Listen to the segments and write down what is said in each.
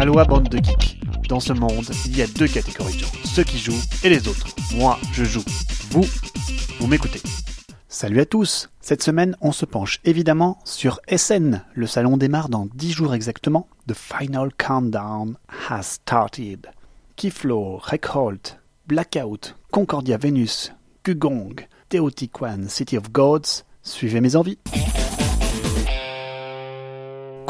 Aloha bande de geeks. Dans ce monde, il y a deux catégories de gens, ceux qui jouent et les autres. Moi, je joue. Vous, vous m'écoutez. Salut à tous Cette semaine, on se penche évidemment sur SN. Le salon démarre dans 10 jours exactement. The final countdown has started. Keyflow, Reckholt, Blackout, Concordia Venus, Gugong, Teotihuacan, City of Gods. Suivez mes envies.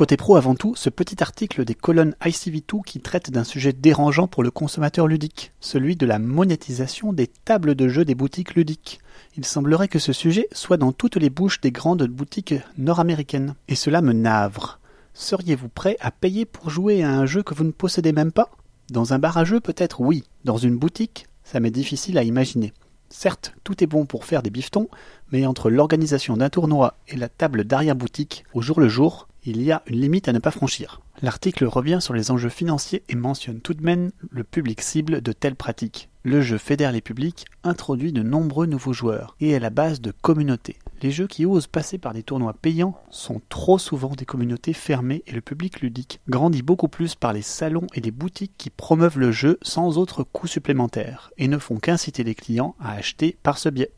Côté pro avant tout, ce petit article des colonnes ICV2 qui traite d'un sujet dérangeant pour le consommateur ludique, celui de la monétisation des tables de jeux des boutiques ludiques. Il semblerait que ce sujet soit dans toutes les bouches des grandes boutiques nord-américaines. Et cela me navre. Seriez-vous prêt à payer pour jouer à un jeu que vous ne possédez même pas? Dans un bar à jeux peut-être oui, dans une boutique, ça m'est difficile à imaginer. Certes, tout est bon pour faire des bifetons, mais entre l'organisation d'un tournoi et la table d'arrière-boutique, au jour le jour, il y a une limite à ne pas franchir. L'article revient sur les enjeux financiers et mentionne tout de même le public cible de telles pratiques. Le jeu fédère les publics, introduit de nombreux nouveaux joueurs et est la base de communautés. Les jeux qui osent passer par des tournois payants sont trop souvent des communautés fermées et le public ludique grandit beaucoup plus par les salons et les boutiques qui promeuvent le jeu sans autre coût supplémentaire et ne font qu'inciter les clients à acheter par ce biais.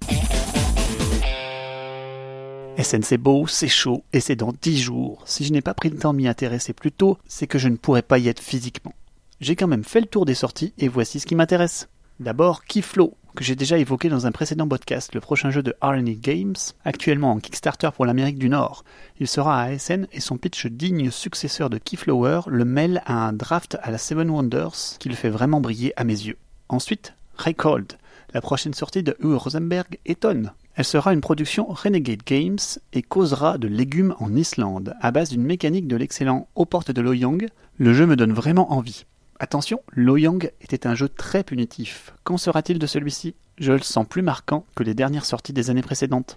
SN c'est beau, c'est chaud, et c'est dans 10 jours. Si je n'ai pas pris le temps de m'y intéresser plus tôt, c'est que je ne pourrais pas y être physiquement. J'ai quand même fait le tour des sorties, et voici ce qui m'intéresse. D'abord, Keyflow, que j'ai déjà évoqué dans un précédent podcast, le prochain jeu de R&E Games, actuellement en Kickstarter pour l'Amérique du Nord. Il sera à ASN et son pitch digne successeur de Keyflower le mêle à un draft à la Seven Wonders qui le fait vraiment briller à mes yeux. Ensuite, Record, la prochaine sortie de Uwe Rosenberg étonne. Elle sera une production Renegade Games et causera de légumes en Islande, à base d'une mécanique de l'excellent Aux portes de Loyang. Le jeu me donne vraiment envie. Attention, Loyang était un jeu très punitif. Qu'en sera-t-il de celui-ci? Je le sens plus marquant que les dernières sorties des années précédentes.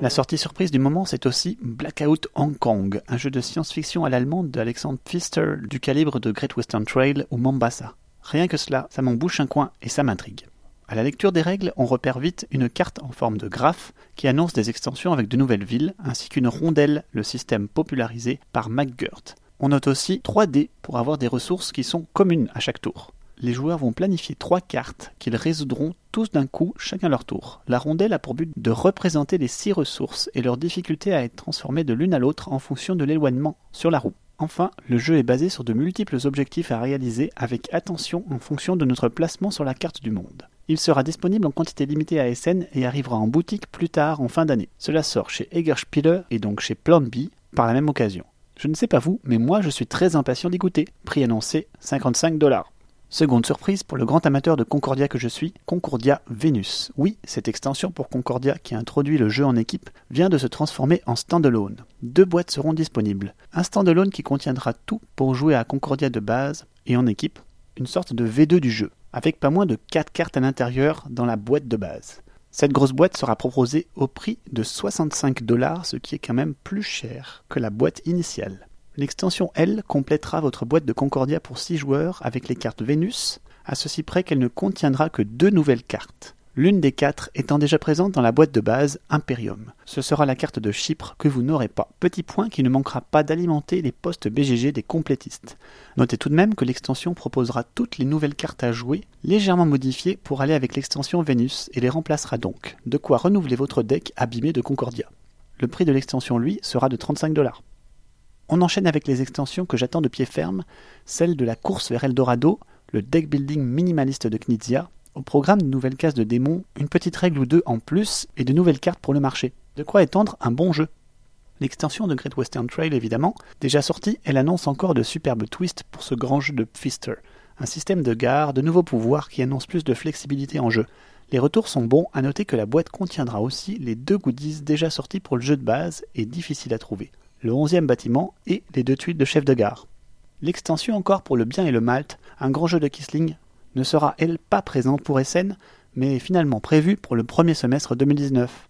La sortie surprise du moment, c'est aussi Blackout Hong Kong, un jeu de science-fiction à l'allemande d'Alexandre Pfister du calibre de Great Western Trail ou Mombasa. Rien que cela, ça m'en bouche un coin et ça m'intrigue. À la lecture des règles, on repère vite une carte en forme de graphe qui annonce des extensions avec de nouvelles villes, ainsi qu'une rondelle, le système popularisé par McGirt. On note aussi 3 dés pour avoir des ressources qui sont communes à chaque tour. Les joueurs vont planifier trois cartes qu'ils résoudront tous d'un coup, chacun leur tour. La rondelle a pour but de représenter les six ressources et leur difficulté à être transformées de l'une à l'autre en fonction de l'éloignement sur la roue. Enfin, le jeu est basé sur de multiples objectifs à réaliser avec attention en fonction de notre placement sur la carte du monde. Il sera disponible en quantité limitée à SN et arrivera en boutique plus tard en fin d'année. Cela sort chez Egerspieler et donc chez Plan B par la même occasion. Je ne sais pas vous, mais moi je suis très impatient d'y goûter. Prix annoncé 55 dollars. Seconde surprise pour le grand amateur de Concordia que je suis, Concordia Venus. Oui, cette extension pour Concordia qui introduit le jeu en équipe vient de se transformer en standalone. Deux boîtes seront disponibles. Un standalone qui contiendra tout pour jouer à Concordia de base et en équipe, une sorte de V2 du jeu avec pas moins de 4 cartes à l'intérieur dans la boîte de base. Cette grosse boîte sera proposée au prix de 65 dollars, ce qui est quand même plus cher que la boîte initiale. L'extension L complétera votre boîte de Concordia pour 6 joueurs avec les cartes Vénus, à ceci près qu'elle ne contiendra que deux nouvelles cartes l'une des quatre étant déjà présente dans la boîte de base Imperium. Ce sera la carte de Chypre que vous n'aurez pas. Petit point qui ne manquera pas d'alimenter les postes BGG des complétistes. Notez tout de même que l'extension proposera toutes les nouvelles cartes à jouer, légèrement modifiées pour aller avec l'extension Vénus et les remplacera donc. De quoi renouveler votre deck abîmé de Concordia. Le prix de l'extension, lui, sera de 35 dollars. On enchaîne avec les extensions que j'attends de pied ferme, celle de la course vers Eldorado, le deck building minimaliste de Knizia, au programme de nouvelles cases de démons, une petite règle ou deux en plus et de nouvelles cartes pour le marché. De quoi étendre un bon jeu. L'extension de Great Western Trail, évidemment, déjà sortie, elle annonce encore de superbes twists pour ce grand jeu de Pfister. Un système de gare, de nouveaux pouvoirs qui annonce plus de flexibilité en jeu. Les retours sont bons, à noter que la boîte contiendra aussi les deux goodies déjà sortis pour le jeu de base et difficiles à trouver. Le 11e bâtiment et les deux tuiles de chef de gare. L'extension encore pour le bien et le malt, un grand jeu de Kisling ne sera elle pas présente pour SN, mais finalement prévue pour le premier semestre 2019.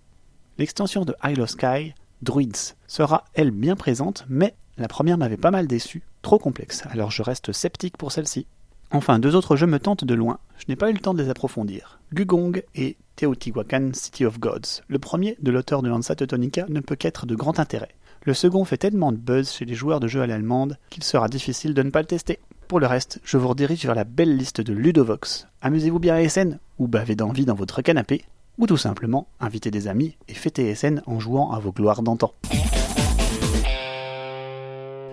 L'extension de Hilo Sky, Druids, sera elle bien présente, mais la première m'avait pas mal déçu, trop complexe, alors je reste sceptique pour celle-ci. Enfin, deux autres jeux me tentent de loin, je n'ai pas eu le temps de les approfondir. Gugong et Teotihuacan City of Gods. Le premier, de l'auteur de Hansa Teutonica, ne peut qu'être de grand intérêt. Le second fait tellement de buzz chez les joueurs de jeux à l'allemande qu'il sera difficile de ne pas le tester. Pour le reste, je vous redirige vers la belle liste de Ludovox. Amusez-vous bien à SN, ou bavez d'envie dans votre canapé, ou tout simplement invitez des amis et fêtez SN en jouant à vos gloires d'antan.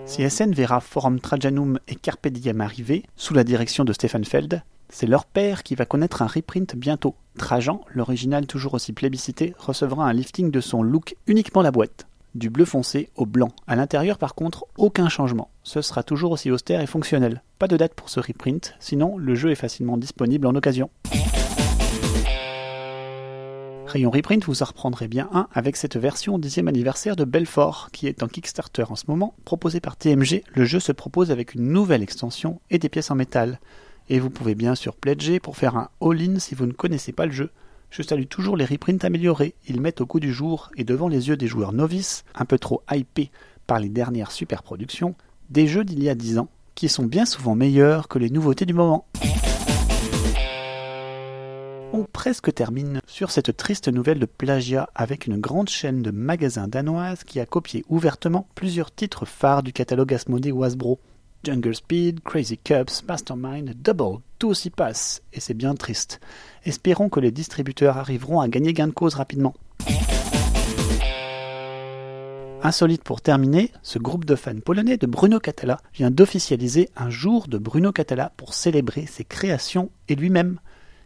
Si SN verra Forum Trajanum et Carpe Diem arriver, sous la direction de Stefan Feld, c'est leur père qui va connaître un reprint bientôt. Trajan, l'original toujours aussi plébiscité, recevra un lifting de son look uniquement la boîte. Du bleu foncé au blanc. À l'intérieur, par contre, aucun changement. Ce sera toujours aussi austère et fonctionnel. Pas de date pour ce reprint, sinon le jeu est facilement disponible en occasion. Rayon Reprint, vous en reprendrez bien un avec cette version 10e anniversaire de Belfort, qui est en Kickstarter en ce moment. Proposé par TMG, le jeu se propose avec une nouvelle extension et des pièces en métal. Et vous pouvez bien sûr pledger pour faire un all-in si vous ne connaissez pas le jeu. Je salue toujours les reprints améliorés, ils mettent au goût du jour et devant les yeux des joueurs novices, un peu trop hypés par les dernières super productions, des jeux d'il y a 10 ans, qui sont bien souvent meilleurs que les nouveautés du moment on presque termine sur cette triste nouvelle de plagiat avec une grande chaîne de magasins danoises qui a copié ouvertement plusieurs titres phares du catalogue Asmodee ou. Jungle Speed, Crazy Cups, Mastermind, Double, tout s'y passe, et c'est bien triste. Espérons que les distributeurs arriveront à gagner gain de cause rapidement. Insolite pour terminer, ce groupe de fans polonais de Bruno Catala vient d'officialiser un jour de Bruno Catala pour célébrer ses créations et lui-même.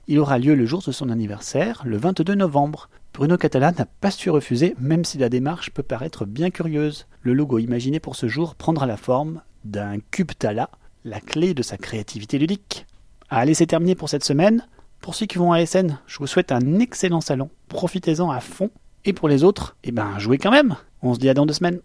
Il aura lieu le jour de son anniversaire, le 22 novembre. Bruno Catala n'a pas su refuser, même si la démarche peut paraître bien curieuse. Le logo imaginé pour ce jour prendra la forme d'un cube Tala, la clé de sa créativité ludique. Allez, c'est terminé pour cette semaine. Pour ceux qui vont à SN, je vous souhaite un excellent salon. Profitez-en à fond. Et pour les autres, eh ben, jouez quand même. On se dit à dans deux semaines.